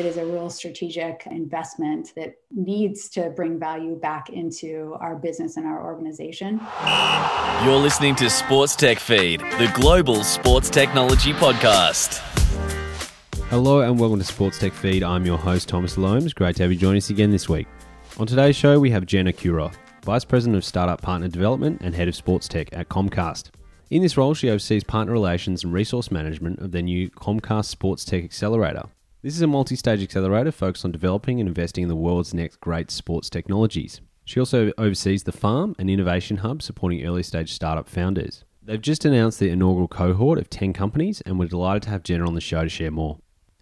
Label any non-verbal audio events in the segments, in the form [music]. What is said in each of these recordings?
it is a real strategic investment that needs to bring value back into our business and our organization. You're listening to Sports Tech Feed, the global sports technology podcast. Hello and welcome to Sports Tech Feed. I'm your host, Thomas Loams. Great to have you join us again this week. On today's show, we have Jenna Kurath, Vice President of Startup Partner Development and Head of Sports Tech at Comcast. In this role, she oversees partner relations and resource management of their new Comcast Sports Tech Accelerator. This is a multi stage accelerator focused on developing and investing in the world's next great sports technologies. She also oversees the Farm and Innovation Hub supporting early stage startup founders. They've just announced the inaugural cohort of 10 companies, and we're delighted to have Jenna on the show to share more.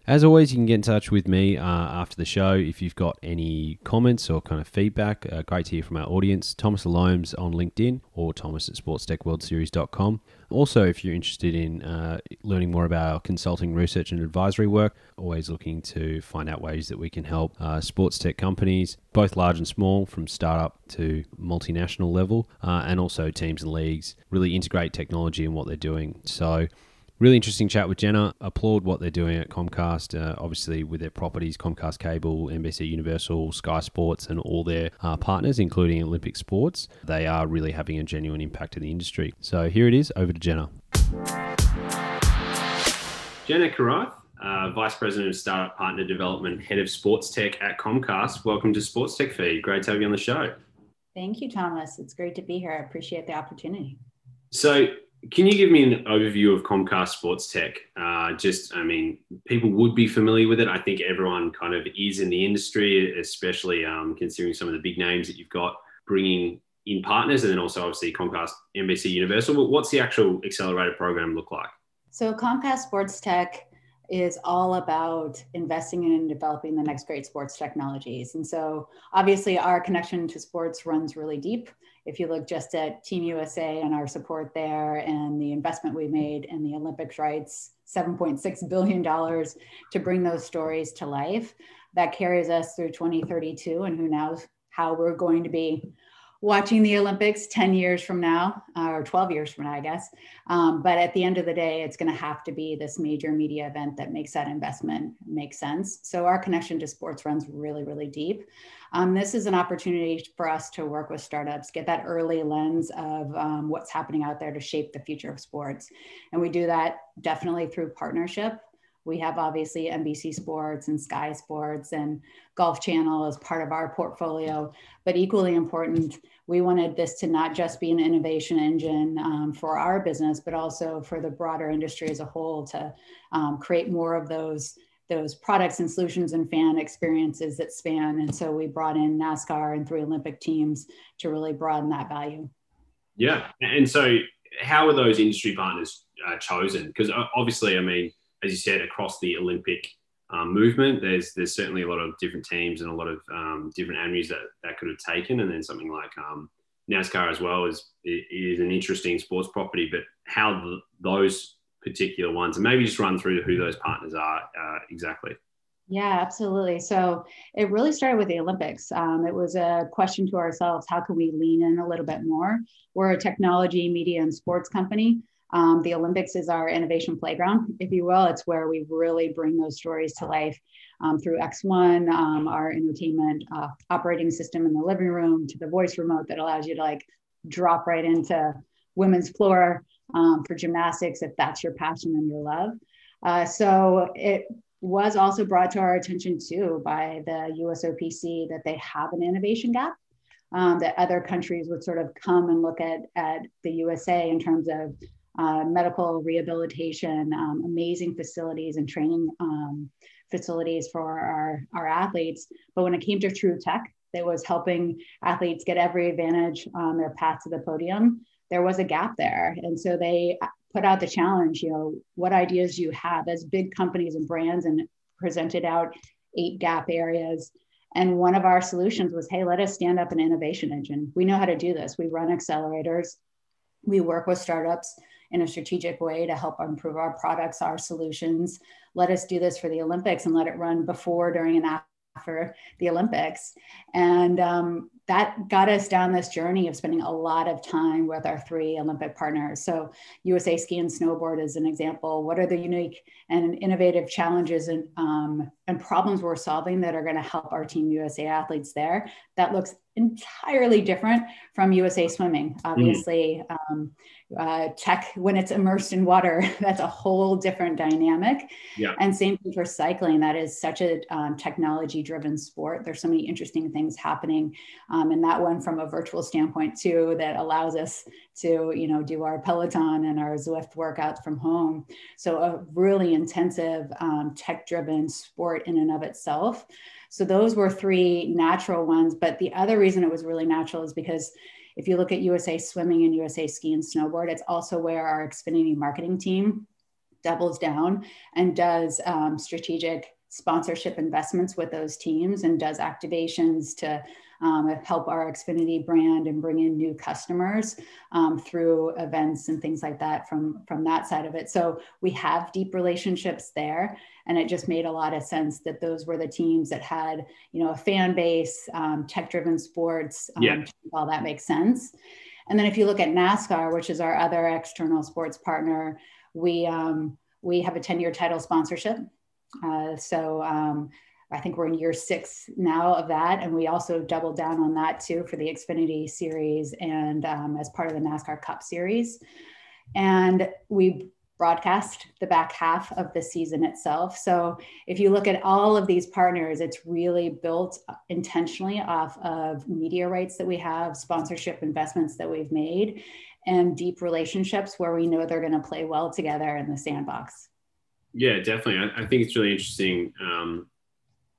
As always, you can get in touch with me uh, after the show if you've got any comments or kind of feedback. Uh, great to hear from our audience. Thomas Loams on LinkedIn or thomas at sportstechworldseries.com. Also, if you're interested in uh, learning more about our consulting, research, and advisory work, always looking to find out ways that we can help uh, sports tech companies, both large and small, from startup to multinational level, uh, and also teams and leagues, really integrate technology in what they're doing. So, Really interesting chat with Jenna. Applaud what they're doing at Comcast, uh, obviously with their properties, Comcast Cable, NBC Universal, Sky Sports, and all their uh, partners, including Olympic Sports. They are really having a genuine impact in the industry. So here it is, over to Jenna. Jenna Kurath, uh, Vice President of Startup Partner Development, Head of Sports Tech at Comcast. Welcome to Sports Tech Feed. Great to have you on the show. Thank you, Thomas. It's great to be here. I appreciate the opportunity. So, can you give me an overview of Comcast Sports Tech? Uh, just, I mean, people would be familiar with it. I think everyone kind of is in the industry, especially um, considering some of the big names that you've got bringing in partners, and then also obviously Comcast, NBC Universal. But what's the actual accelerator program look like? So Comcast Sports Tech is all about investing in and developing the next great sports technologies. And so obviously our connection to sports runs really deep if you look just at Team USA and our support there and the investment we made in the Olympics rights, $7.6 billion to bring those stories to life, that carries us through 2032 and who knows how we're going to be watching the Olympics 10 years from now, uh, or 12 years from now, I guess. Um, but at the end of the day, it's going to have to be this major media event that makes that investment make sense. So our connection to sports runs really, really deep. Um, this is an opportunity for us to work with startups, get that early lens of um, what's happening out there to shape the future of sports. And we do that definitely through partnership we have obviously NBC Sports and Sky Sports and Golf Channel as part of our portfolio. But equally important, we wanted this to not just be an innovation engine um, for our business, but also for the broader industry as a whole to um, create more of those those products and solutions and fan experiences that span. And so we brought in NASCAR and three Olympic teams to really broaden that value. Yeah. And so, how are those industry partners uh, chosen? Because uh, obviously, I mean, as you said, across the Olympic um, movement, there's there's certainly a lot of different teams and a lot of um, different avenues that that could have taken, and then something like um, NASCAR as well is is an interesting sports property. But how the, those particular ones, and maybe just run through who those partners are uh, exactly. Yeah, absolutely. So it really started with the Olympics. Um, it was a question to ourselves: How can we lean in a little bit more? We're a technology, media, and sports company. Um, the Olympics is our innovation playground, if you will. It's where we really bring those stories to life um, through X1, um, our entertainment uh, operating system in the living room, to the voice remote that allows you to like drop right into women's floor um, for gymnastics if that's your passion and your love. Uh, so it was also brought to our attention too by the USOPC that they have an innovation gap. Um, that other countries would sort of come and look at at the USA in terms of uh, medical rehabilitation, um, amazing facilities and training um, facilities for our, our athletes. But when it came to true tech, that was helping athletes get every advantage on their path to the podium, there was a gap there. And so they put out the challenge, you know, what ideas do you have as big companies and brands and presented out eight gap areas. And one of our solutions was, hey, let us stand up an innovation engine. We know how to do this. We run accelerators. We work with startups in a strategic way to help improve our products, our solutions. Let us do this for the Olympics and let it run before, during, and after the Olympics. And um, that got us down this journey of spending a lot of time with our three Olympic partners. So, USA Ski and Snowboard is an example. What are the unique and innovative challenges and, um, and problems we're solving that are going to help our Team USA athletes there? That looks entirely different from USA Swimming. Mm. Obviously, mm. um, uh, tech when it's immersed in water [laughs] that's a whole different dynamic yeah. and same thing for cycling that is such a um, technology driven sport there's so many interesting things happening um, and that one from a virtual standpoint too that allows us to you know do our peloton and our zwift workouts from home so a really intensive um, tech in and of itself. So those were three natural ones but the other reason it was really natural is because if you look at USA Swimming and USA Ski and Snowboard, it's also where our Xfinity marketing team doubles down and does um, strategic sponsorship investments with those teams and does activations to um, help our Xfinity brand and bring in new customers um, through events and things like that from, from that side of it. So we have deep relationships there. And it just made a lot of sense that those were the teams that had, you know, a fan base, um, tech-driven sports, um, yeah. all that makes sense. And then if you look at NASCAR, which is our other external sports partner, we um, we have a 10-year title sponsorship. Uh, so um, I think we're in year six now of that. And we also doubled down on that too for the Xfinity series and um, as part of the NASCAR Cup series. And we broadcast the back half of the season itself. So if you look at all of these partners, it's really built intentionally off of media rights that we have, sponsorship investments that we've made, and deep relationships where we know they're going to play well together in the sandbox. Yeah, definitely. I, I think it's really interesting. Um,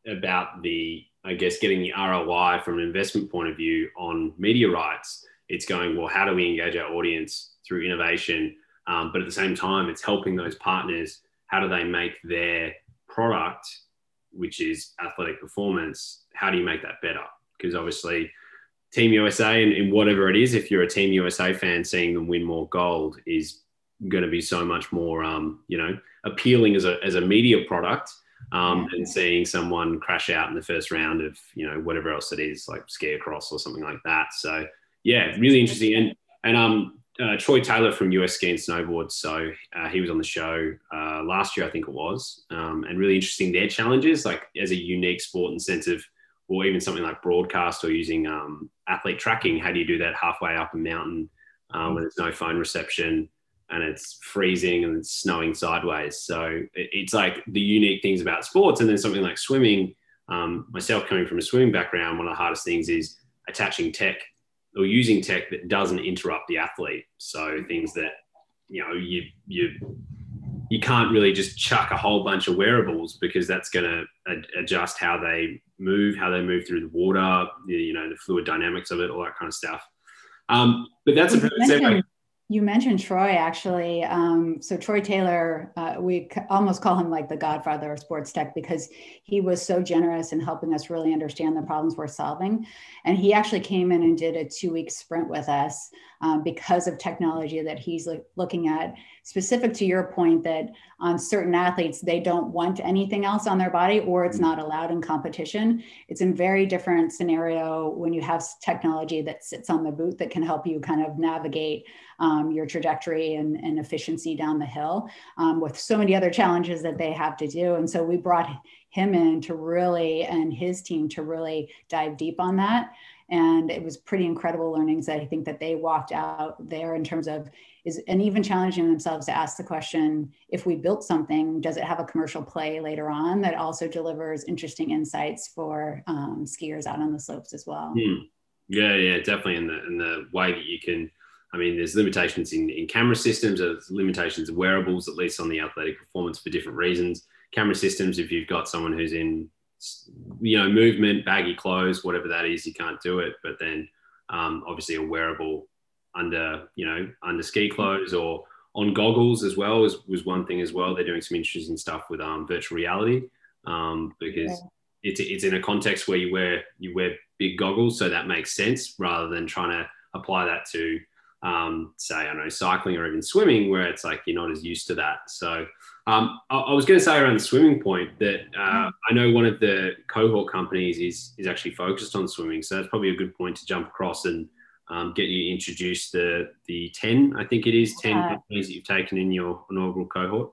about the, I guess, getting the ROI from an investment point of view on media rights. It's going, well, how do we engage our audience through innovation? Um, but at the same time, it's helping those partners. How do they make their product, which is athletic performance, how do you make that better? Because obviously, Team USA and, and whatever it is, if you're a Team USA fan, seeing them win more gold is going to be so much more, um, you know, appealing as a, as a media product um, and seeing someone crash out in the first round of you know whatever else it is like ski across or something like that. So yeah, really interesting. And and um, uh, Troy Taylor from US Ski and Snowboard, so uh, he was on the show uh, last year, I think it was, um, and really interesting their challenges, like as a unique sport and sense of, or even something like broadcast or using um, athlete tracking. How do you do that halfway up a mountain um, when there's no phone reception? And it's freezing and it's snowing sideways. So it's like the unique things about sports. And then something like swimming, um, myself coming from a swimming background, one of the hardest things is attaching tech or using tech that doesn't interrupt the athlete. So things that, you know, you, you, you can't really just chuck a whole bunch of wearables because that's going to ad- adjust how they move, how they move through the water, you know, the fluid dynamics of it, all that kind of stuff. Um, but that's a perfect segue. You mentioned Troy actually. Um, so Troy Taylor, uh, we c- almost call him like the godfather of sports tech because he was so generous in helping us really understand the problems we're solving. And he actually came in and did a two-week sprint with us um, because of technology that he's lo- looking at. Specific to your point that on certain athletes they don't want anything else on their body or it's not allowed in competition. It's in very different scenario when you have technology that sits on the boot that can help you kind of navigate um, your trajectory and, and, efficiency down the hill um, with so many other challenges that they have to do. And so we brought him in to really, and his team to really dive deep on that. And it was pretty incredible learnings that I think that they walked out there in terms of is and even challenging themselves to ask the question if we built something does it have a commercial play later on that also delivers interesting insights for um, skiers out on the slopes as well hmm. yeah yeah definitely in the in the way that you can I mean, there's limitations in, in camera systems, there's limitations of wearables, at least on the athletic performance for different reasons. Camera systems, if you've got someone who's in, you know, movement, baggy clothes, whatever that is, you can't do it. But then um, obviously a wearable under, you know, under ski clothes or on goggles as well was, was one thing as well. They're doing some interesting stuff with um, virtual reality um, because yeah. it's, it's in a context where you wear, you wear big goggles. So that makes sense rather than trying to apply that to um, say, I don't know, cycling or even swimming, where it's like you're not as used to that. So, Um, I, I, was going to say around the swimming point that uh, I know one of the cohort companies is is actually focused on swimming, so that's probably a good point to jump across and um, get you introduced the the ten, I think it is ten yeah. companies that you've taken in your inaugural cohort.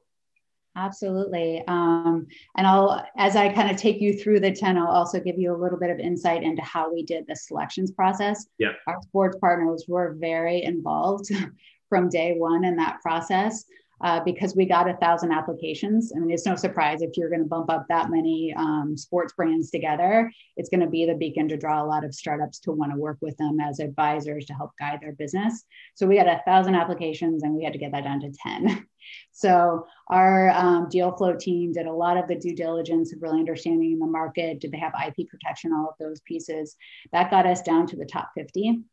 Absolutely. Um, and I'll, as I kind of take you through the 10, I'll also give you a little bit of insight into how we did the selections process. Yeah. Our sports partners were very involved [laughs] from day one in that process uh, because we got a thousand applications. I mean, it's no surprise if you're going to bump up that many um, sports brands together, it's going to be the beacon to draw a lot of startups to want to work with them as advisors to help guide their business. So we got a thousand applications and we had to get that down to 10. [laughs] so our um, deal flow team did a lot of the due diligence of really understanding the market. Did they have IP protection? All of those pieces. That got us down to the top 50.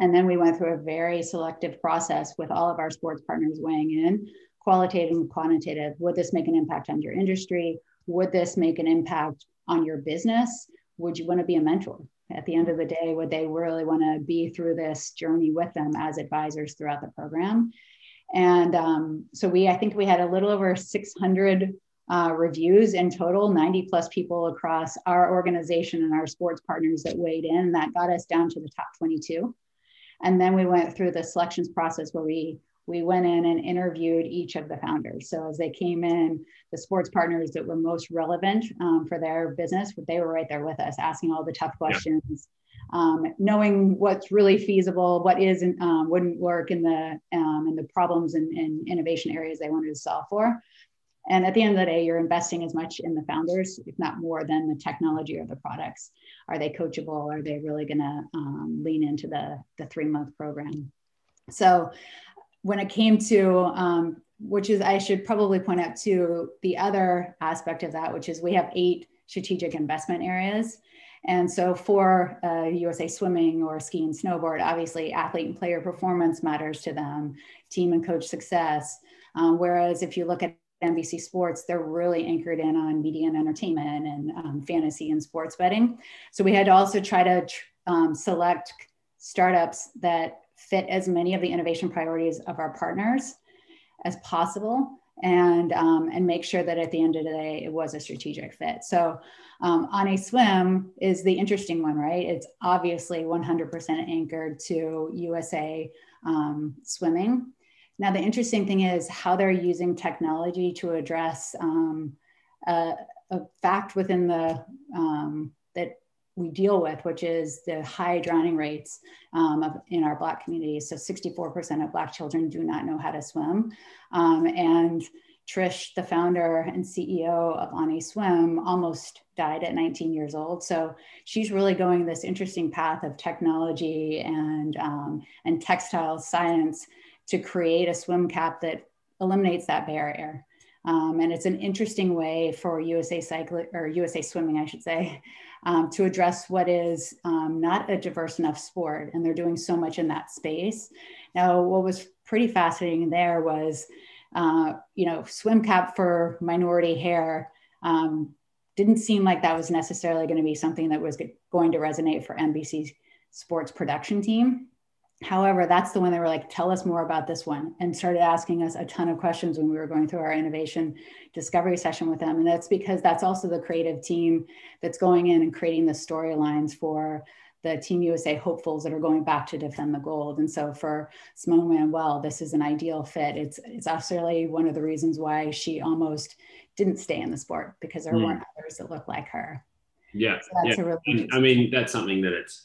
And then we went through a very selective process with all of our sports partners weighing in, qualitative and quantitative. Would this make an impact on your industry? Would this make an impact on your business? Would you want to be a mentor? At the end of the day, would they really want to be through this journey with them as advisors throughout the program? And um, so we, I think we had a little over 600 uh, reviews in total, 90 plus people across our organization and our sports partners that weighed in. That got us down to the top 22. And then we went through the selections process where we we went in and interviewed each of the founders. So as they came in, the sports partners that were most relevant um, for their business, they were right there with us, asking all the tough questions, yeah. um, knowing what's really feasible, what isn't, um, wouldn't work in the um, in the problems and, and innovation areas they wanted to solve for. And at the end of the day, you're investing as much in the founders, if not more, than the technology or the products. Are they coachable? Are they really going to um, lean into the, the three month program? So when it came to, um, which is, I should probably point out to the other aspect of that, which is we have eight strategic investment areas. And so for uh, USA Swimming or ski and snowboard, obviously athlete and player performance matters to them, team and coach success. Um, whereas if you look at NBC Sports, they're really anchored in on media and entertainment and um, fantasy and sports betting. So we had to also try to um, select startups that fit as many of the innovation priorities of our partners as possible and um, and make sure that at the end of the day it was a strategic fit. So um, on a swim is the interesting one right? It's obviously 100% anchored to usa um, swimming now, the interesting thing is how they're using technology to address um, a, a, fact within the um, that we deal with, which is the high drowning rates um, of, in our Black communities. So 64% of Black children do not know how to swim. Um, and Trish, the founder and CEO of On Swim, almost died at 19 years old. So she's really going this interesting path of technology and, um, and textile science to create a swim cap that eliminates that barrier. Um, and it's an interesting way for USA Cycling or USA Swimming, I should say, [laughs] um, to address what is um, not a diverse enough sport. And they're doing so much in that space. Now, what was pretty fascinating there was, uh, you know, swim cap for minority hair um, didn't seem like that was necessarily going to be something that was going to resonate for NBC's sports production team. However, that's the one they were like, tell us more about this one, and started asking us a ton of questions when we were going through our innovation discovery session with them. And that's because that's also the creative team that's going in and creating the storylines for the Team USA hopefuls that are going back to defend the gold. And so for Simone Manuel, this is an ideal fit. It's it's actually one of the reasons why she almost didn't stay in the sport because there mm. weren't others that looked like her. Yeah, so yeah. Really I mean, that's something that it's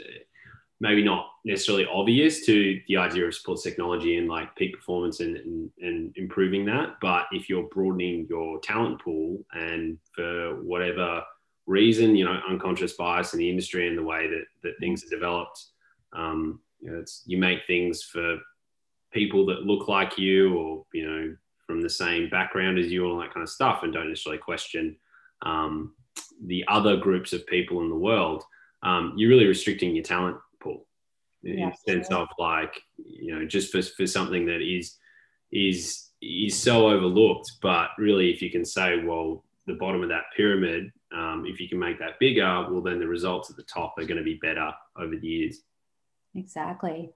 maybe not necessarily obvious to the idea of sports technology and like peak performance and, and, and, improving that. But if you're broadening your talent pool and for whatever reason, you know, unconscious bias in the industry and the way that, that things are developed, um, you, know, you make things for people that look like you or, you know, from the same background as you, all that kind of stuff, and don't necessarily question um, the other groups of people in the world. Um, you're really restricting your talent yeah, sense of like you know just for, for something that is is is so overlooked. But really if you can say well the bottom of that pyramid um, if you can make that bigger well then the results at the top are going to be better over the years Exactly.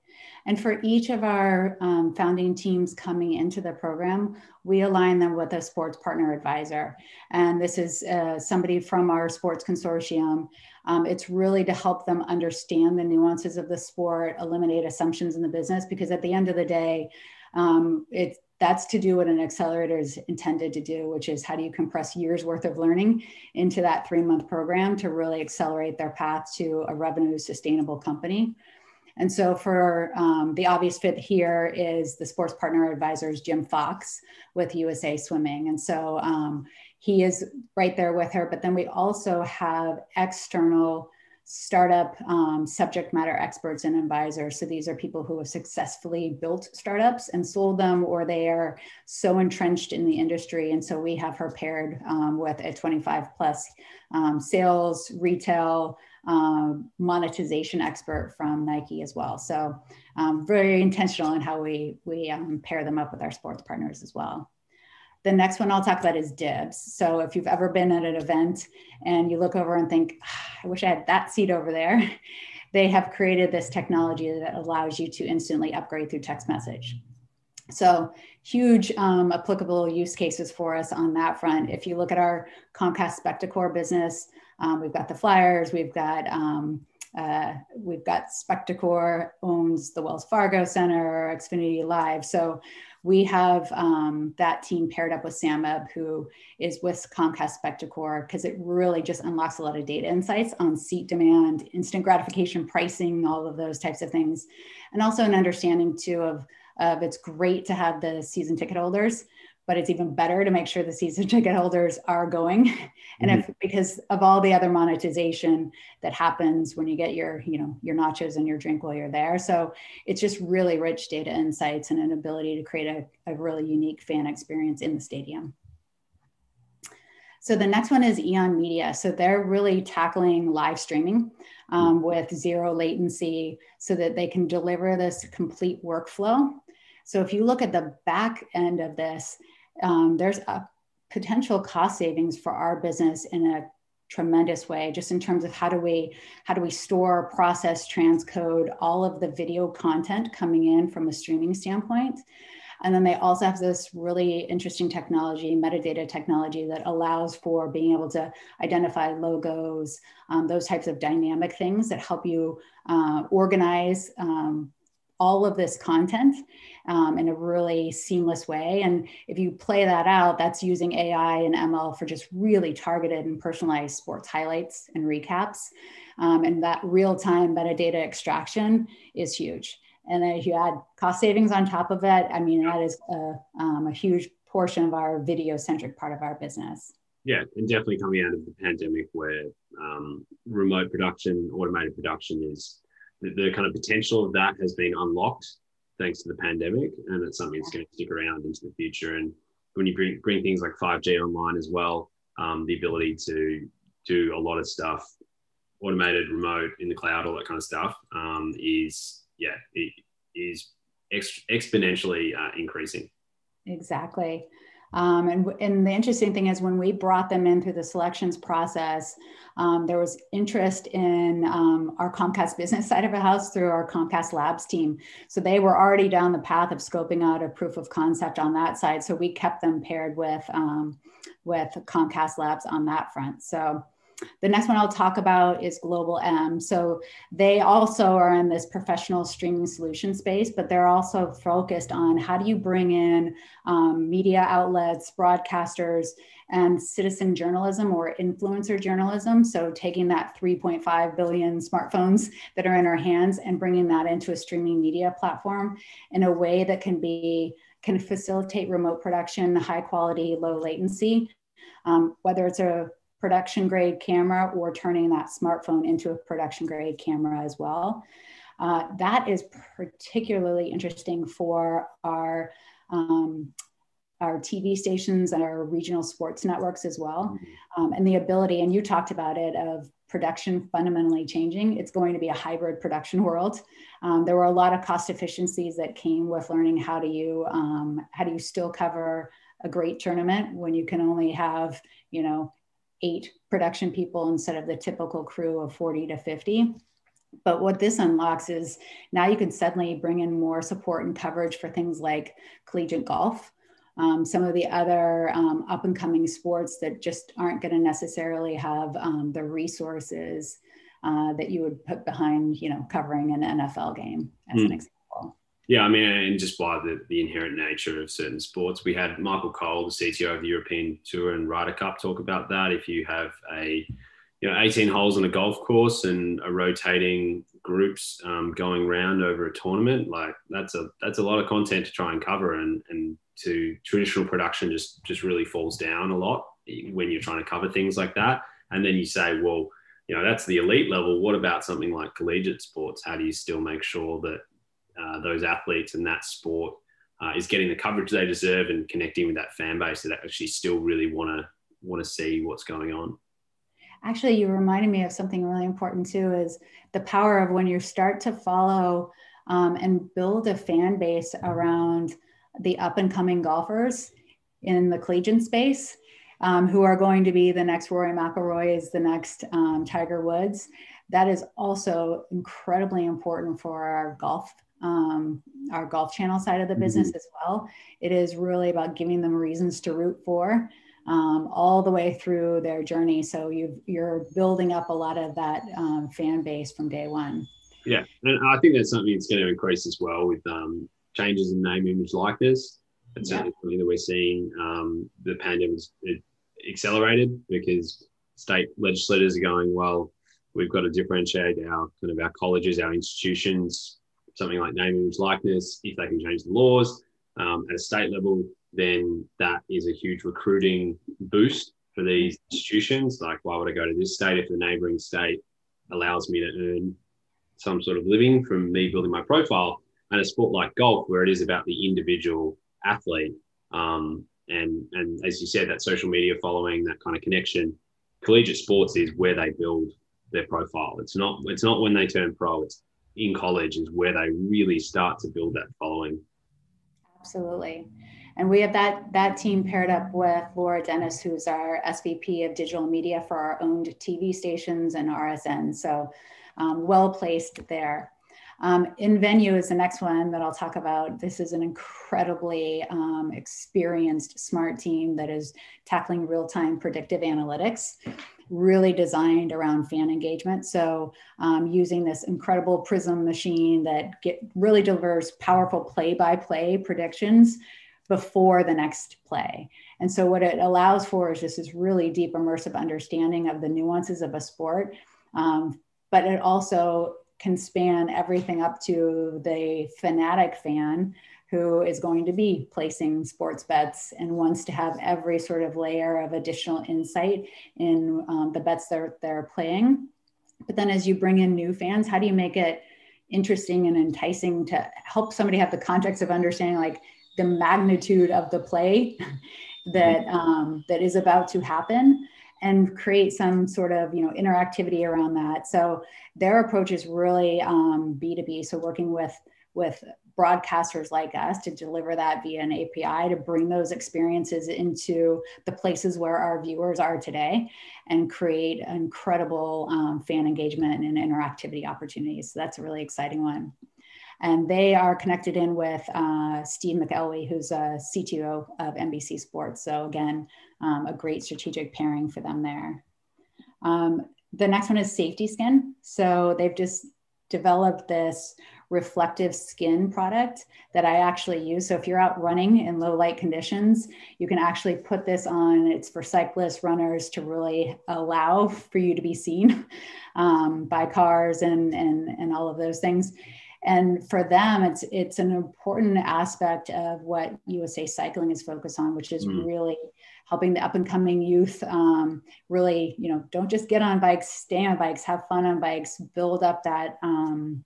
And for each of our um, founding teams coming into the program, we align them with a sports partner advisor. And this is uh, somebody from our sports consortium. Um, it's really to help them understand the nuances of the sport, eliminate assumptions in the business, because at the end of the day, um, it's that's to do what an accelerator is intended to do, which is how do you compress years worth of learning into that three month program to really accelerate their path to a revenue sustainable company. And so for um, the obvious fit here is the sports partner advisors, Jim Fox with USA Swimming. And so um, he is right there with her. But then we also have external startup um, subject matter experts and advisors. So these are people who have successfully built startups and sold them, or they are so entrenched in the industry. And so we have her paired um, with a 25 plus um, sales, retail, um, monetization expert from Nike as well. So um, very intentional in how we, we um, pair them up with our sports partners as well. The next one I'll talk about is dibs. So if you've ever been at an event and you look over and think, ah, I wish I had that seat over there, [laughs] they have created this technology that allows you to instantly upgrade through text message. So huge um, applicable use cases for us on that front. If you look at our Comcast Spectacor business, um, we've got the Flyers, we've got um, uh, we've got Spectacor owns the Wells Fargo Center, Xfinity Live. So we have um, that team paired up with SamWeb, who is with Comcast Spectacor, because it really just unlocks a lot of data insights on seat demand, instant gratification pricing, all of those types of things, and also an understanding too of of it's great to have the season ticket holders but it's even better to make sure the season [laughs] ticket holders are going. And mm-hmm. if because of all the other monetization that happens when you get your you know your nachos and your drink while you're there. So it's just really rich data insights and an ability to create a, a really unique fan experience in the stadium. So the next one is eon media. So they're really tackling live streaming um, with zero latency so that they can deliver this complete workflow so if you look at the back end of this um, there's a potential cost savings for our business in a tremendous way just in terms of how do we how do we store process transcode all of the video content coming in from a streaming standpoint. And then they also have this really interesting technology, metadata technology, that allows for being able to identify logos, um, those types of dynamic things that help you uh, organize um, all of this content um, in a really seamless way. And if you play that out, that's using AI and ML for just really targeted and personalized sports highlights and recaps. Um, and that real time metadata extraction is huge. And then if you add cost savings on top of it, I mean, that is a, um, a huge portion of our video centric part of our business. Yeah, and definitely coming out of the pandemic where um, remote production, automated production is the, the kind of potential of that has been unlocked thanks to the pandemic, and it's something that's going to stick around into the future. And when you bring, bring things like 5G online as well, um, the ability to do a lot of stuff, automated, remote, in the cloud, all that kind of stuff, um, is yeah, it is ex- exponentially uh, increasing. Exactly. Um, and, and the interesting thing is when we brought them in through the selections process, um, there was interest in um, our Comcast business [laughs] side of the house through our Comcast Labs team. So they were already down the path of scoping out a proof of concept on that side. So we kept them paired with, um, with Comcast Labs on that front. So the next one I'll talk about is Global M. So they also are in this professional streaming solution space, but they're also focused on how do you bring in um, media outlets, broadcasters, and citizen journalism or influencer journalism. So taking that 3.5 billion smartphones that are in our hands and bringing that into a streaming media platform in a way that can be can facilitate remote production, high quality, low latency. Um, whether it's a production grade camera or turning that smartphone into a production grade camera as well. Uh, that is particularly interesting for our um, our TV stations and our regional sports networks as well. Mm-hmm. Um, and the ability, and you talked about it, of production fundamentally changing. It's going to be a hybrid production world. Um, there were a lot of cost efficiencies that came with learning how do you um, how do you still cover a great tournament when you can only have you know eight production people instead of the typical crew of 40 to 50. But what this unlocks is now you can suddenly bring in more support and coverage for things like collegiate golf, um, some of the other um, up and coming sports that just aren't going to necessarily have um, the resources uh, that you would put behind, you know, covering an NFL game as mm. an hmm. example. Yeah, I mean, and just by the, the inherent nature of certain sports, we had Michael Cole, the CTO of the European Tour and Ryder Cup, talk about that. If you have a you know 18 holes on a golf course and a rotating groups um, going round over a tournament like that's a that's a lot of content to try and cover and and to traditional production just just really falls down a lot when you're trying to cover things like that. And then you say well you know that's the elite level. What about something like collegiate sports? How do you still make sure that uh, those athletes and that sport uh, is getting the coverage they deserve and connecting with that fan base that actually still really want to want to see what's going on actually you reminded me of something really important too is the power of when you start to follow um, and build a fan base around the up and coming golfers in the collegiate space um, who are going to be the next Rory McIlroy is the next um, Tiger Woods. That is also incredibly important for our golf um, our golf channel side of the business mm-hmm. as well. It is really about giving them reasons to root for um, all the way through their journey. So you you're building up a lot of that um, fan base from day one. Yeah, and I think that's something that's going to increase as well with um, changes in name, image, likeness. It's yeah. something that we're seeing. Um, the pandemic accelerated because state legislators are going, well, we've got to differentiate our kind of our colleges, our institutions, something like name, image, likeness. If they can change the laws um, at a state level, then that is a huge recruiting boost for these institutions. Like, why would I go to this state if the neighboring state allows me to earn some sort of living from me building my profile? And a sport like golf, where it is about the individual athlete, um, and and as you said, that social media following, that kind of connection, collegiate sports is where they build their profile. It's not it's not when they turn pro. It's in college is where they really start to build that following. Absolutely. And we have that, that team paired up with Laura Dennis, who's our SVP of digital media for our owned TV stations and RSN. So um, well placed there. Um, InVenue is the next one that I'll talk about. This is an incredibly um, experienced smart team that is tackling real time predictive analytics, really designed around fan engagement. So, um, using this incredible Prism machine that get, really delivers powerful play by play predictions before the next play. And so what it allows for is just this really deep immersive understanding of the nuances of a sport. Um, but it also can span everything up to the fanatic fan who is going to be placing sports bets and wants to have every sort of layer of additional insight in um, the bets they're, they're playing. But then as you bring in new fans, how do you make it interesting and enticing to help somebody have the context of understanding like the magnitude of the play [laughs] that mm-hmm. um, that is about to happen and create some sort of you know interactivity around that so their approach is really um, b2b so working with with broadcasters like us to deliver that via an api to bring those experiences into the places where our viewers are today and create incredible um, fan engagement and interactivity opportunities so that's a really exciting one and they are connected in with uh, Steve McElwee, who's a CTO of NBC Sports. So again, um, a great strategic pairing for them there. Um, the next one is Safety Skin. So they've just developed this reflective skin product that I actually use. So if you're out running in low light conditions, you can actually put this on. It's for cyclists, runners to really allow for you to be seen um, by cars and, and, and all of those things and for them it's it's an important aspect of what usa cycling is focused on which is mm. really helping the up and coming youth um, really you know don't just get on bikes stay on bikes have fun on bikes build up that um,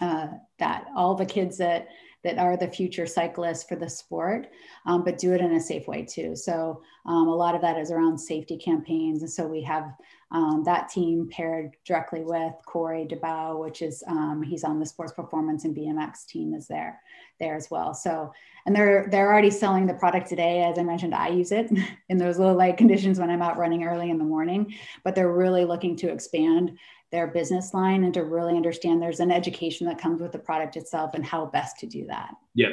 uh, that all the kids that that are the future cyclists for the sport, um, but do it in a safe way too. So um, a lot of that is around safety campaigns. And so we have um, that team paired directly with Corey DeBow, which is um, he's on the sports performance and BMX team is there there as well. So and they're they're already selling the product today. As I mentioned, I use it [laughs] in those low light conditions when I'm out running early in the morning, but they're really looking to expand their business line and to really understand there's an education that comes with the product itself and how best to do that. Yep.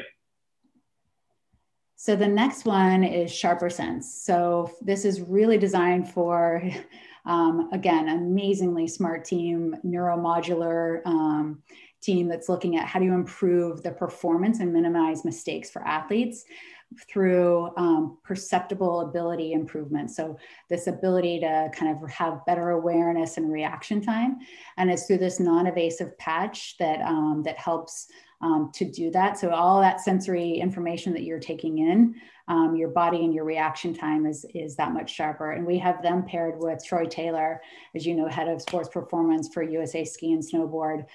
So the next one is Sharper Sense. So this is really designed for, um, again, amazingly smart team, neuromodular um, team that's looking at how do you improve the performance and minimize mistakes for athletes through um, perceptible ability improvement. So, this ability to kind of have better awareness and reaction time. And it's through this non invasive patch that, um, that helps um, to do that. So, all that sensory information that you're taking in, um, your body and your reaction time is, is that much sharper. And we have them paired with Troy Taylor, as you know, head of sports performance for USA Ski and Snowboard.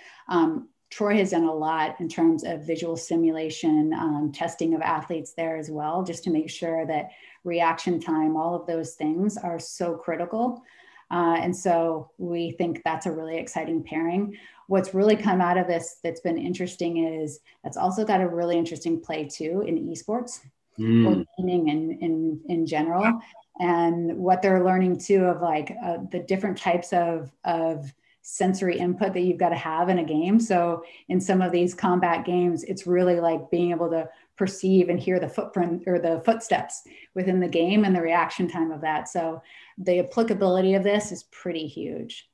Troy has done a lot in terms of visual simulation, um, testing of athletes there as well, just to make sure that reaction time, all of those things are so critical. Uh, and so we think that's a really exciting pairing. What's really come out of this that's been interesting is that's also got a really interesting play too in esports mm. or gaming in, in, in general. And what they're learning too of like uh, the different types of, of sensory input that you've got to have in a game. So in some of these combat games, it's really like being able to perceive and hear the footprint or the footsteps within the game and the reaction time of that. So the applicability of this is pretty huge.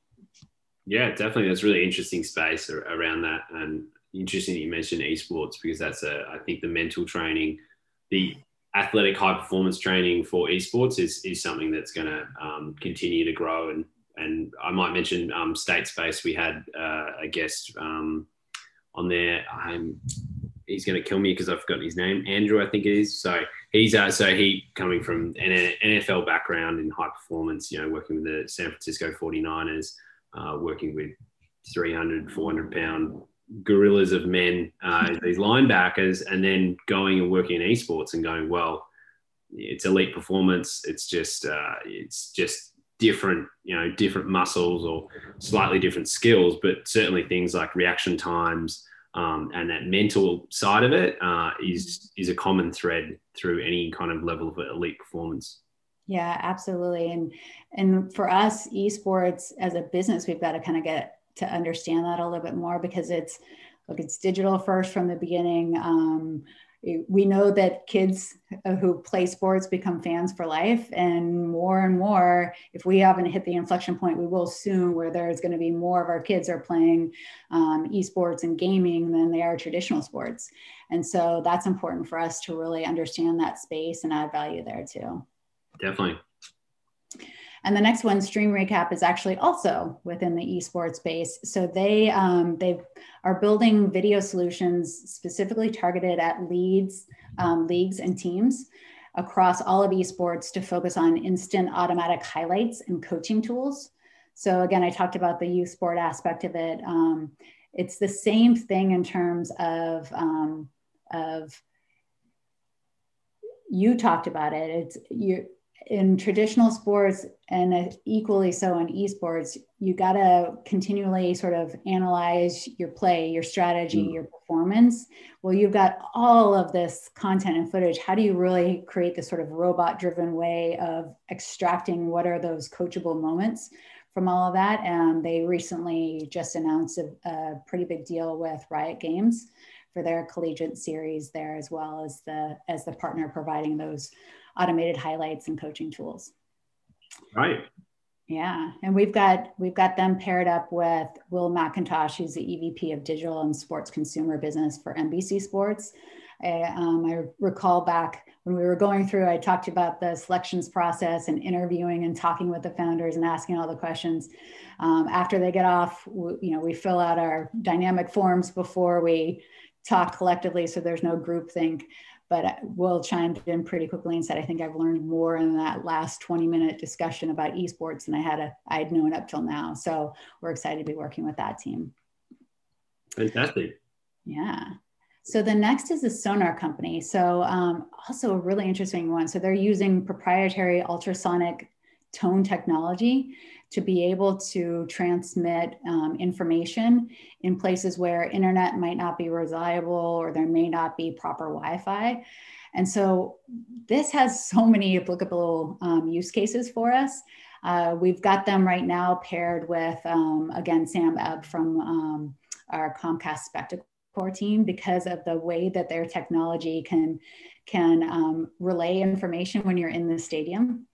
Yeah, definitely. That's really interesting space around that. And interesting that you mentioned esports because that's a, I think the mental training, the athletic high performance training for esports is, is something that's going to um, continue to grow and and I might mention um, State Space. We had uh, a guest um, on there. I'm, he's going to kill me because I've forgotten his name. Andrew, I think it is. So he's uh, so he coming from an NFL background in high performance. You know, working with the San Francisco 49ers, uh, working with 300, 400 pound gorillas of men, uh, these linebackers, and then going and working in esports and going well. It's elite performance. It's just uh, it's just different, you know, different muscles or slightly different skills, but certainly things like reaction times um, and that mental side of it uh, is is a common thread through any kind of level of elite performance. Yeah, absolutely. And and for us, esports as a business, we've got to kind of get to understand that a little bit more because it's look, it's digital first from the beginning. Um, we know that kids uh, who play sports become fans for life and more and more if we haven't hit the inflection point we will soon where there's going to be more of our kids are playing um, esports and gaming than they are traditional sports. And so that's important for us to really understand that space and add value there too. Definitely and the next one, Stream Recap, is actually also within the esports space. So they um, they are building video solutions specifically targeted at leads, um, leagues, and teams across all of esports to focus on instant automatic highlights and coaching tools. So again, I talked about the youth sport aspect of it. Um, it's the same thing in terms of um, of you talked about it. It's you in traditional sports and equally so in esports, you got to continually sort of analyze your play, your strategy, mm. your performance. Well, you've got all of this content and footage. How do you really create this sort of robot driven way of extracting what are those coachable moments from all of that? And they recently just announced a, a pretty big deal with Riot Games for their collegiate series there as well as the as the partner providing those automated highlights and coaching tools. Right. Yeah, and we've got we've got them paired up with Will McIntosh, who's the EVP of Digital and Sports Consumer Business for NBC Sports. I, um, I recall back when we were going through, I talked about the selections process and interviewing and talking with the founders and asking all the questions. Um, after they get off, we, you know, we fill out our dynamic forms before we talk collectively, so there's no group think but Will chimed in pretty quickly and said, I think I've learned more in that last 20 minute discussion about esports than I had a, I'd known up till now. So we're excited to be working with that team. Fantastic. Yeah. So the next is the sonar company. So um, also a really interesting one. So they're using proprietary ultrasonic tone technology to be able to transmit um, information in places where internet might not be reliable or there may not be proper Wi-Fi. And so this has so many applicable um, use cases for us. Uh, we've got them right now paired with, um, again, Sam Ebb from um, our Comcast Spectacor team because of the way that their technology can, can um, relay information when you're in the stadium.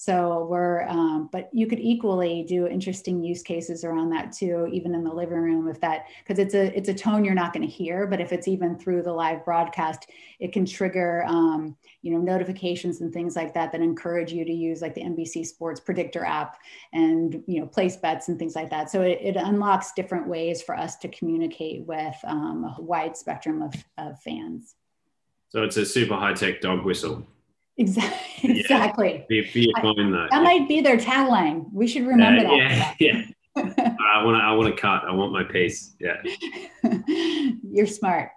So we're, um, but you could equally do interesting use cases around that too, even in the living room, if that, because it's a it's a tone you're not going to hear, but if it's even through the live broadcast, it can trigger, um, you know, notifications and things like that that encourage you to use like the NBC Sports Predictor app and you know place bets and things like that. So it, it unlocks different ways for us to communicate with um, a wide spectrum of, of fans. So it's a super high tech dog whistle. [laughs] Exactly. exactly. Yeah. Be, be that. that might be their tagline. We should remember uh, that. Yeah. yeah. [laughs] I want to. I want to cut. I want my piece. Yeah. [laughs] You're smart.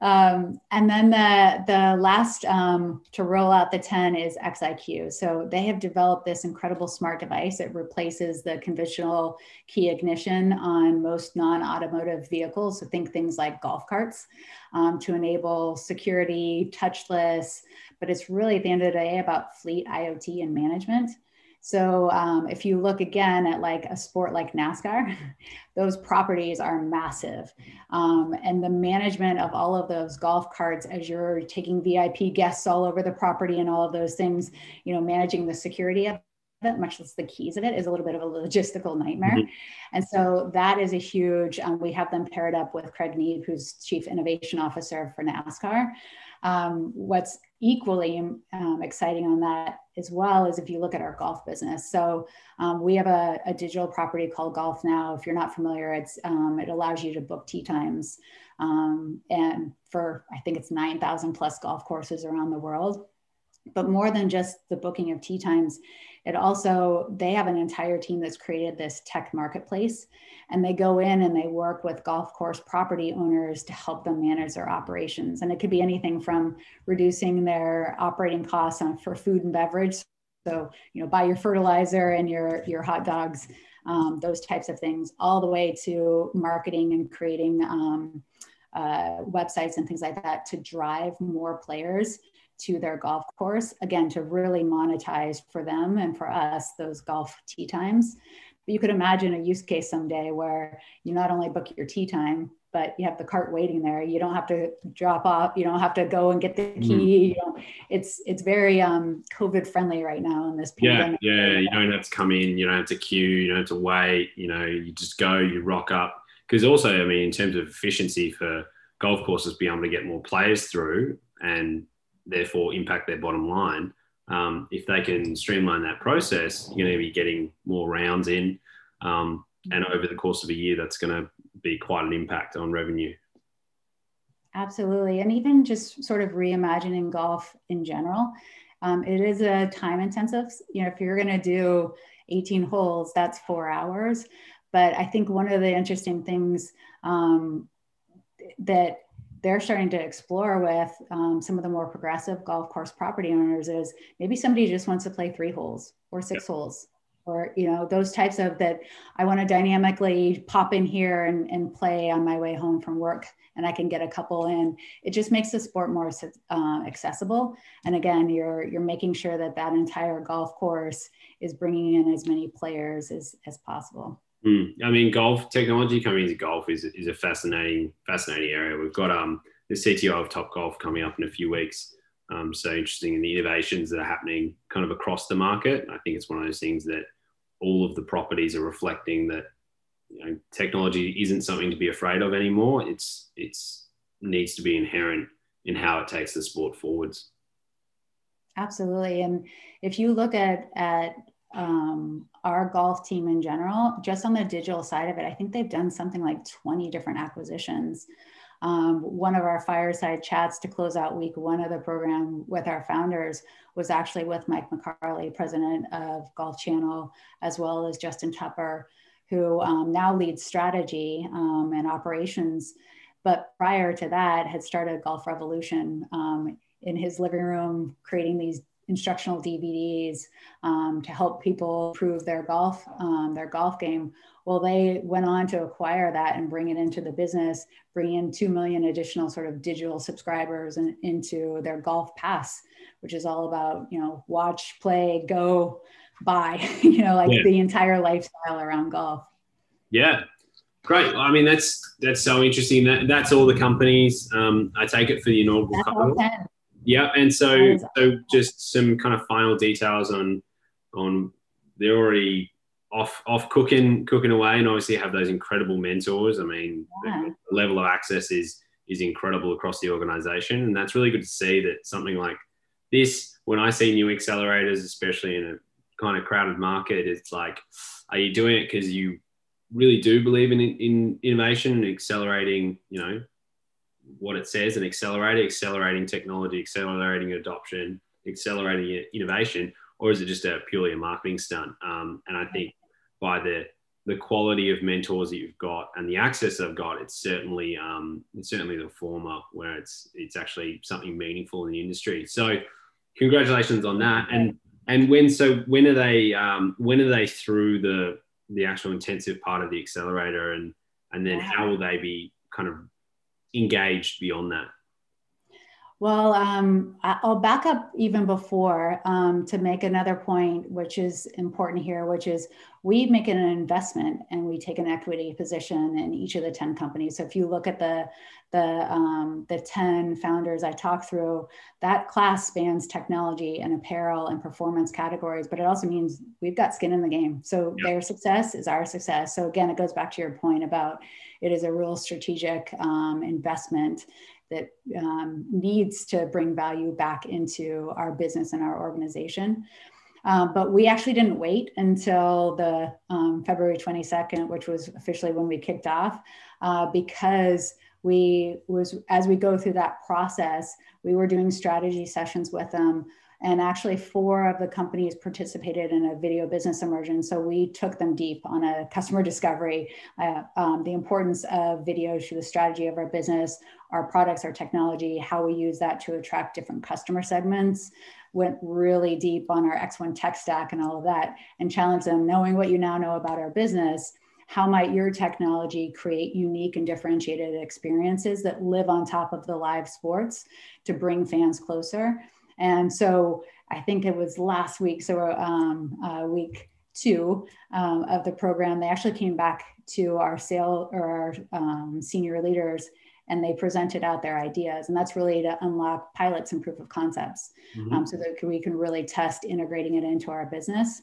Um, and then the the last um, to roll out the ten is XIQ. So they have developed this incredible smart device. It replaces the conventional key ignition on most non-automotive vehicles. So think things like golf carts um, to enable security, touchless. But it's really at the end of the day about fleet IoT and management. So um, if you look again at like a sport like NASCAR, [laughs] those properties are massive. Um, and the management of all of those golf carts as you're taking VIP guests all over the property and all of those things, you know, managing the security of it, much less the keys of it, is a little bit of a logistical nightmare. Mm-hmm. And so that is a huge, um, we have them paired up with Craig Neeb, who's Chief Innovation Officer for NASCAR. Um, what's equally um, exciting on that as well is if you look at our golf business. So um, we have a, a, digital property called Golf Now. If you're not familiar, it's um, it allows you to book tee times, um, and for I think it's 9,000 plus golf courses around the world. But more than just the booking of tee times, it also, they have an entire team that's created this tech marketplace and they go in and they work with golf course property owners to help them manage their operations. And it could be anything from reducing their operating costs on, for food and beverage. So, you know, buy your fertilizer and your, your hot dogs, um, those types of things, all the way to marketing and creating um, uh, websites and things like that to drive more players to their golf course, again, to really monetize for them and for us those golf tee times. But you could imagine a use case someday where you not only book your tee time, but you have the cart waiting there. You don't have to drop off. You don't have to go and get the key. Mm-hmm. You know, it's it's very um, COVID friendly right now in this pandemic. Yeah, yeah. You don't have to come in. You don't have to queue. You don't have to wait. You know, you just go. You rock up. Because also, I mean, in terms of efficiency for golf courses, be able to get more players through and therefore impact their bottom line. Um, if they can streamline that process, you're going to be getting more rounds in. Um, and over the course of a year, that's going to be quite an impact on revenue. Absolutely. And even just sort of reimagining golf in general. Um, it is a time intensive, you know, if you're going to do 18 holes, that's four hours. But I think one of the interesting things um, that they're starting to explore with um, some of the more progressive golf course property owners is maybe somebody just wants to play three holes or six holes or you know those types of that i want to dynamically pop in here and, and play on my way home from work and i can get a couple in. It just makes the sport more uh, accessible. And again you're you're making sure that that entire golf course is bringing in as many players as, as possible Mm. I mean, golf technology coming into golf is, is a fascinating, fascinating area. We've got um, the CTO of Top Golf coming up in a few weeks. Um, so interesting in the innovations that are happening kind of across the market. I think it's one of those things that all of the properties are reflecting that you know, technology isn't something to be afraid of anymore. It's it's needs to be inherent in how it takes the sport forwards. Absolutely, and if you look at at um, our golf team in general, just on the digital side of it, I think they've done something like 20 different acquisitions. Um, one of our fireside chats to close out week one of the program with our founders was actually with Mike McCarley, president of Golf Channel, as well as Justin Tupper, who um, now leads strategy um, and operations. But prior to that, had started Golf Revolution um, in his living room, creating these instructional DVDs um, to help people improve their golf um, their golf game. Well, they went on to acquire that and bring it into the business, bring in two million additional sort of digital subscribers and, into their golf pass, which is all about you know watch, play, go buy, [laughs] you know, like Yeah. the entire lifestyle around golf. Yeah, great. I mean, that's that's so interesting. That that's all the companies. Um, I take it for the inaugural That's all. 10. Yeah, and so so just some kind of final details on on they're already off off cooking cooking away, and obviously have those incredible mentors. I mean, Yeah. the level of access is is incredible across the organization, and that's really good to see that something like this. When I see new accelerators, especially in a kind of crowded market, it's like, are you doing it because you really do believe in, in innovation and accelerating, you know, what it says and accelerating, accelerating technology, accelerating adoption, accelerating innovation, or is it just a purely a marketing stunt? Um, and I think by the the quality of mentors that you've got and the access that I've got, it's certainly um, it's certainly the former, where it's it's actually something meaningful in the industry. So, congratulations on that. And and when so when are they um, when are they through the the actual intensive part of the accelerator and and then how will they be kind of engaged beyond that? Well, um, I'll back up even before um, to make another point, which is important here, which is we make it an investment and we take an equity position in each of the 10 companies. So if you look at the, the, um, the 10 founders I talked through, that class spans technology and apparel and performance categories, but it also means we've got skin in the game. So Yeah. their success is our success. So again, it goes back to your point about it is a real strategic um, investment that um, needs to bring value back into our business and our organization. Um, but we actually didn't wait until the um, February 22nd, which was officially when we kicked off, uh, because we was as we go through that process, we were doing strategy sessions with them. And actually, four of the companies participated in a video business immersion. So we took them deep on a customer discovery, uh, um, the importance of video to the strategy of our business, our products, our technology, how we use that to attract different customer segments. Went really deep on our X1 tech stack and all of that, and challenged them, knowing what you now know about our business. How might your technology create unique and differentiated experiences that live on top of the live sports to bring fans closer? And so I think it was last week, so um, uh, week two um, of the program, they actually came back to our sale or our um, senior leaders and they presented out their ideas. And that's really to unlock pilots and proof of concepts Mhm. um, so that we can really test integrating it into our business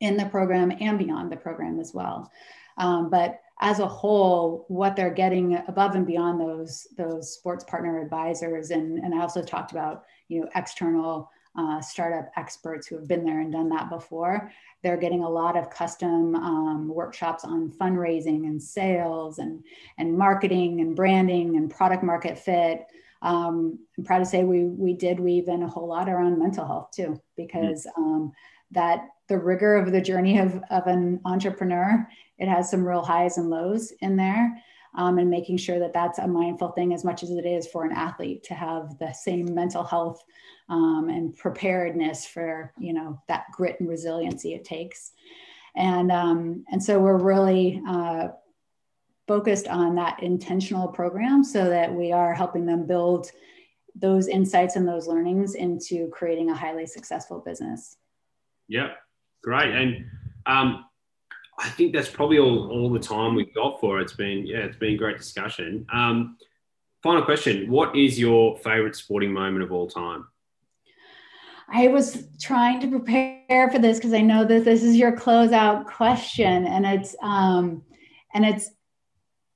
in the program and beyond the program as well. Um, but as a whole, what they're getting above and beyond those those sports partner advisors, and, and I also talked about you know external uh, startup experts who have been there and done that before. They're getting a lot of custom um, workshops on fundraising and sales and and marketing and branding and product market fit. Um, I'm proud to say we we did weave in a whole lot around mental health too, because um, that the rigor of the journey of, of an entrepreneur, it has some real highs and lows in there. Um, and making sure that that's a mindful thing as much as it is for an athlete to have the same mental health um, and preparedness for you know that grit and resiliency it takes and um, and so we're really uh, focused on that intentional program so that we are helping them build those insights and those learnings into creating a highly successful business Yeah, great. And um, I think that's probably all, all the time we've got for it. It's been yeah, it's been a great discussion. Um, final question: What is your favorite sporting moment of all time? I was trying to prepare for this because I know that this is your closeout question, and it's um, and it's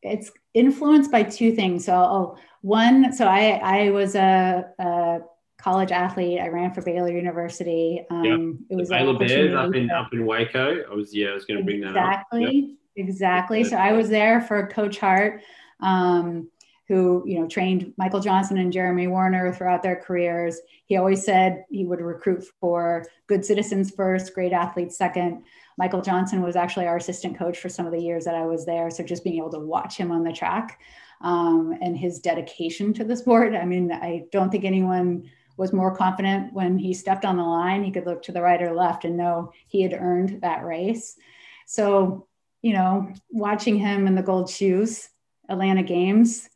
it's influenced by two things. So I'll, one, so I I was a, a college athlete. I ran for Baylor University. Um, It was The Baylor Bears up in up in Waco. I was yeah, I was going to bring that up. exactly. Exactly. So i was there for coach hart um, who you know trained michael johnson and jeremy wariner throughout their careers. He always said he would recruit for good citizens first great athletes second. Michael johnson was actually our assistant coach for some of the years that i was there. So just being able to watch him on the track um, and his dedication to the sport. I mean i don't think anyone was more confident when he stepped on the line he could look to the right or left and know he had earned that race so, you know, watching him in the gold shoes, Atlanta Games,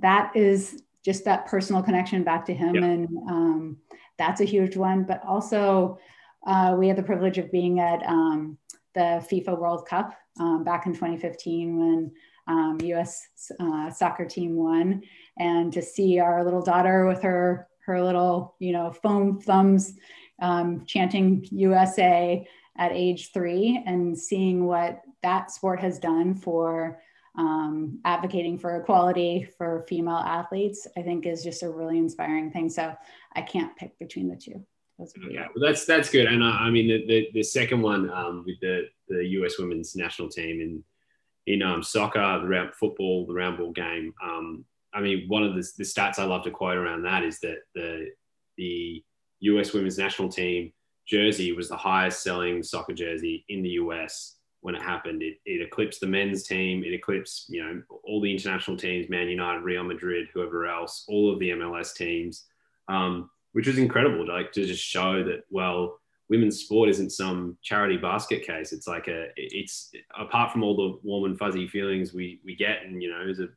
that is just that personal connection back to him. And um, that's a huge one. But also, uh, we had the privilege of being at um, the FIFA World Cup um, back in 2015 when um, U.S. Uh, soccer team won, and to see our little daughter with her her little you know foam thumbs um, chanting USA at age three, and seeing what that sport has done for um, advocating for equality for female athletes, I think is just a really inspiring thing. So I can't pick between the two. Yeah, well, that's that's good. And uh, I mean, the, the, the second one um, with the the US women's national team in in um, soccer, the round football, the round ball game. Um, I mean, one of the, the stats I love to quote around that is that the the US women's national team jersey was the highest selling soccer jersey in the US when it happened. It, it eclipsed the men's team. It eclipsed, you know, all the international teams, Man United, Real Madrid, whoever else, all of the MLS teams, um, which was incredible. To, like to just show that, well, women's sport isn't some charity basket case. It's like a, it's apart from all the warm and fuzzy feelings we we get, and you know, as a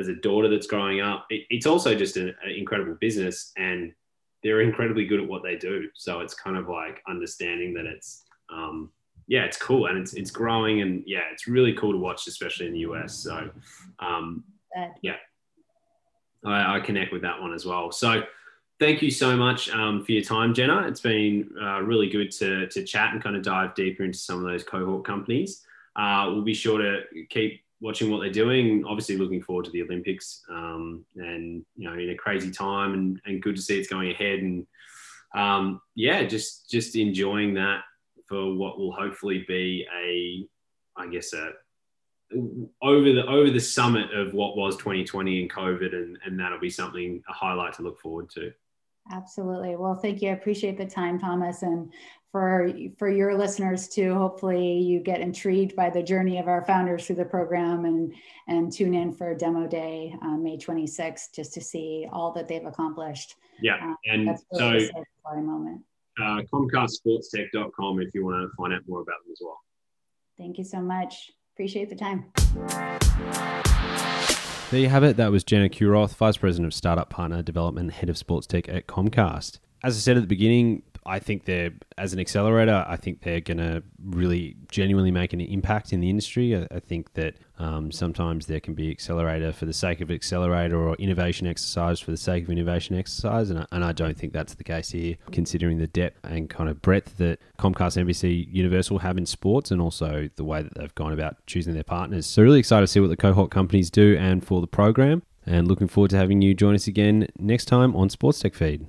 as a daughter that's growing up, it, it's also just an, an incredible business, and they're incredibly good at what they do. So it's kind of like understanding that it's um, yeah, it's cool and it's it's growing and yeah, it's really cool to watch, especially in the US. So um, yeah, I, I, connect with that one as well. So thank you so much um, for your time, Jenna. It's been uh, really good to to chat and kind of dive deeper into some of those cohort companies. Uh, we'll be sure to keep watching what they're doing. Obviously, looking forward to the Olympics um, and you know in a crazy time and, and good to see it's going ahead and um, yeah, just just enjoying that for what will hopefully be a, I guess a over the over the summit of what was 2020 and COVID, and and that'll be something a highlight to look forward to. Absolutely. Well, thank you. I appreciate the time, Thomas, and for for your listeners too. Hopefully, you get intrigued by the journey of our founders through the program, and and tune in for demo day on May 26th just to see all that they've accomplished. Yeah, uh, and really so moment uh, ComcastSportsTech.com if you want to find out more about them as well. Thank you so much. Appreciate the time. There you have it. That was Jenna Kurath, Vice President of Startup Partner Development, Head of Sports Tech at Comcast. As I said at the beginning, I think they're as an accelerator. I think they're going to really genuinely make an impact in the industry. I, I think that um, sometimes there can be accelerator for the sake of accelerator or innovation exercise for the sake of innovation exercise, and I, and I don't think that's the case here. Considering the depth and kind of breadth that Comcast, NBC, Universal have in sports, and also the way that they've gone about choosing their partners. So really excited to see what the cohort companies do and for the program. And looking forward to having you join us again next time on Sports Tech Feed.